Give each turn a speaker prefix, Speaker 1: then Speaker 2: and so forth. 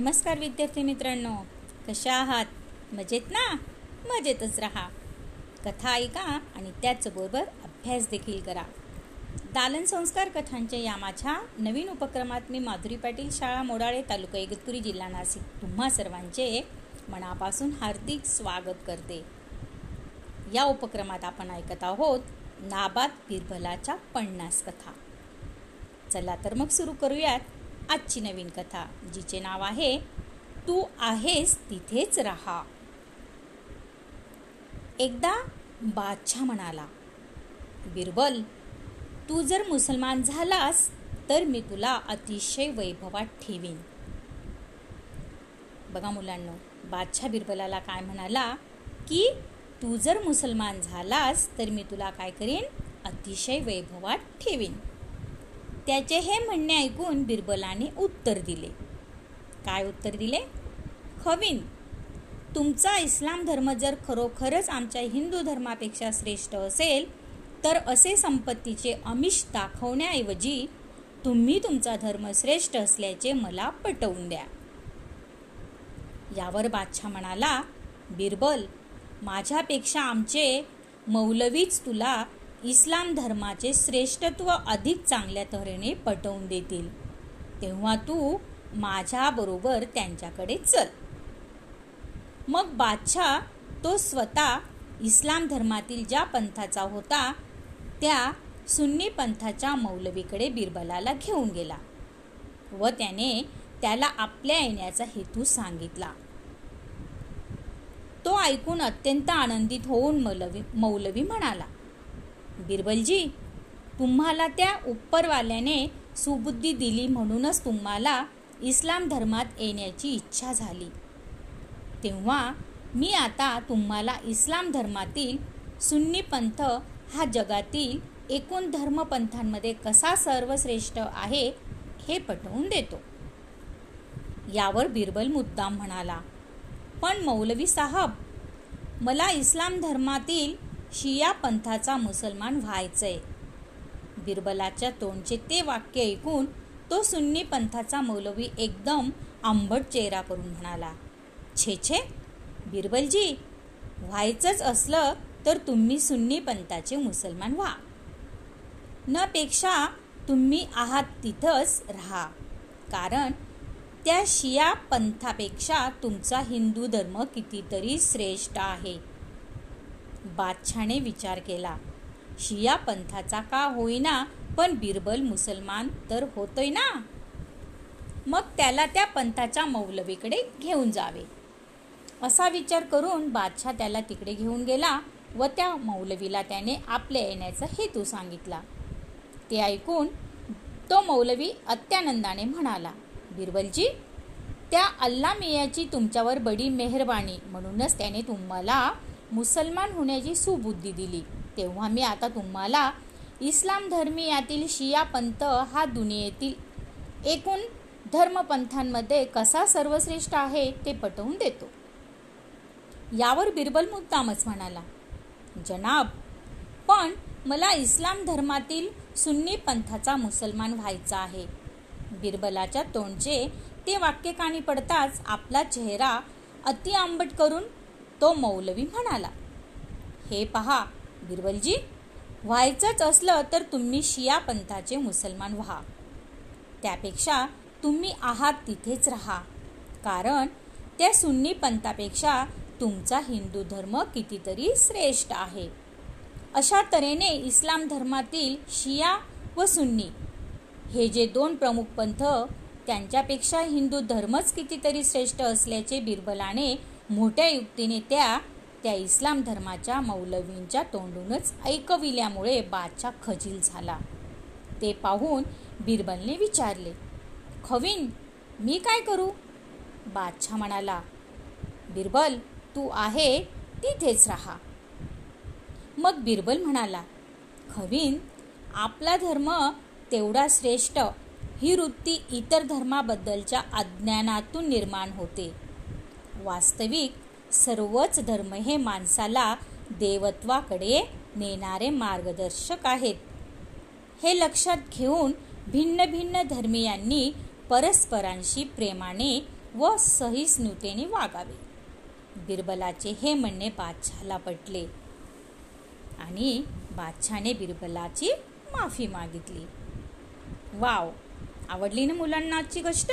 Speaker 1: नमस्कार विद्यार्थी मित्रांनो कशा आहात? मजेत ना? मजेतच राहा. कथा ऐका आणि त्याचबरोबर अभ्यास देखील करा. दालन संस्कार कथांच्या या माझ्या नवीन उपक्रमात मी माधुरी पाटील शाळा मोडाळे तालुका इगतपुरी जिल्हा नाशिक. तुम्हा सर्वांचे मनापासून हार्दिक स्वागत करते. या उपक्रमात आपण ऐकत आहोत नाबाद बिरबलाच्या पन्नास कथा. चला तर मग सुरू करूयात. आजची नवीन कथा जिचे नाव आहे तू आहेस तिथेच राहा. एकदा बादशाह म्हणाला बिरबल तू जर मुसलमान झालास तर मी तुला अतिशय वैभवात ठेवीन. बघा मुलांना बादशाह बिरबलाला काय म्हणाला की तू जर मुसलमान झालास तर मी तुला काय करीन? अतिशय वैभवात ठेवीन. त्याचे हे म्हणणे ऐकून बिरबलाने उत्तर दिले. काय उत्तर दिले? खवीन तुमचा इस्लाम धर्म जर खरोखरच आमच्या हिंदू धर्मापेक्षा श्रेष्ठ असेल तर असे संपत्तीचे अमिष दाखवण्याऐवजी तुम्ही तुमचा धर्म श्रेष्ठ असल्याचे मला पटवून द्या. यावर बादशाह म्हणाला बिरबल माझ्यापेक्षा आमचे मौलवीच तुला इस्लाम धर्माचे श्रेष्ठत्व अधिक चांगल्या तऱ्हेने पटवून देतील. तेव्हा तू माझ्याबरोबर त्यांच्याकडे चल. मग बादशाह तो स्वतः इस्लाम धर्मातील ज्या पंथाचा होता त्या सुन्नी पंथाच्या मौलवीकडे बिरबलाला घेऊन गेला व त्याने त्याला आपल्या येण्याचा हेतू सांगितला. तो ऐकून अत्यंत आनंदित होऊन मौलवी मौलवी म्हणाला बिरबलजी तुम्हाला त्या उपरवाल्याने सुबुद्धी दिली म्हणूनच तुम्हाला इस्लाम धर्मात येण्याची इच्छा झाली. तेव्हा मी आता तुम्हाला इस्लाम धर्मातील सुन्नी पंथ हा जगातील एकूण धर्मपंथांमध्ये कसा सर्वश्रेष्ठ आहे हे पटवून देतो. यावर बिरबल मुद्दाम म्हणाला पण मौलवी साहब मला इस्लाम धर्मातील शिया पंथाचा मुसलमान व्हायचंय. बिरबलाच्या तोंडचे ते वाक्य ऐकून तो सुन्नी पंथाचा मौलवी एकदम आंबट चेहरा करून म्हणाला छे छे बिरबलजी व्हायचंच असलं तर तुम्ही सुन्नी पंथाचे मुसलमान व्हा. न पेक्षा तुम्ही आहात तिथंच राहा कारण त्या शिया पंथापेक्षा तुमचा हिंदू धर्म कितीतरी श्रेष्ठ आहे. बादशाने विचार केला शिया पंथाचा का होईना? पण बिरबल मुसलमान तर होतोय ना? मग त्याला त्या पंथाच्या मौलवीकडे घेऊन जावे. असा विचार करून बादशाह त्याला तिकडे घेऊन गेला व त्या मौलवीला त्याने आपल्या येण्याचा हेतू सांगितला. ते ऐकून तो मौलवी अत्यानंदाने म्हणाला बिरबलजी त्या अल्ला मियाची तुमच्यावर बडी मेहरबानी. म्हणूनच त्याने तुम्हाला मुसलमान होण्याची सुबुद्धी दिली. तेव्हा मी आता तुम्हाला इस्लाम धर्मी यातील शिया पंथ हा दुनियेतील एकूण धर्मपंथांमध्ये कसा सर्वश्रेष्ठ आहे ते पटवून देतो. यावर बिरबल मुद्दामच म्हणाला जनाब पण मला इस्लाम धर्मातील सुन्नी पंथाचा मुसलमान व्हायचा आहे बिरबलाच्या तोंडचे ते वाक्यकाणी पडताच आपला चेहरा अति आंबट करून तो मौलवी म्हणाला हे पहा बिरबलजी व्हायचंच असलं तर तुम्ही शिया पंथाचे मुसलमान व्हा. त्यापेक्षा तुम्ही आहात तिथेच राहा. कारण त्या सुन्नी पंथापेक्षा तुमचा हिंदू धर्म कितीतरी श्रेष्ठ आहे. अशा तऱ्हेने इस्लाम धर्मातील शिया व सुन्नी हे जे दोन प्रमुख पंथ त्यांच्यापेक्षा हिंदू धर्मच कितीतरी श्रेष्ठ असल्याचे बिरबलाने मोठ्या युक्तीने त्या त्या इस्लाम धर्माच्या मौलवींच्या तोंडूनच ऐकविल्यामुळे बादशाह खजील झाला. ते पाहून बिरबलने विचारले खवीन मी काय करू? बादशाह म्हणाला बिरबल तू आहे तिथेच राहा. मग बिरबल म्हणाला खवीन आपला धर्म तेवढा श्रेष्ठ ही वृत्ती इतर धर्माबद्दलच्या अज्ञानातून निर्माण होते. वास्तविक सर्वच धर्म हे माणसाला देवत्वाकडे नेणारे मार्गदर्शक आहेत. हे लक्षात घेऊन भिन्न भिन्न धर्मीयांनी परस्परांशी प्रेमाने व सहिष्णुतेने वागावे. बिरबलाचे हे म्हणणे बादशहाला पटले आणि बादशहाने बिरबलाची माफी मागितली. वाव आवडली ना मुलांना आजची गोष्ट?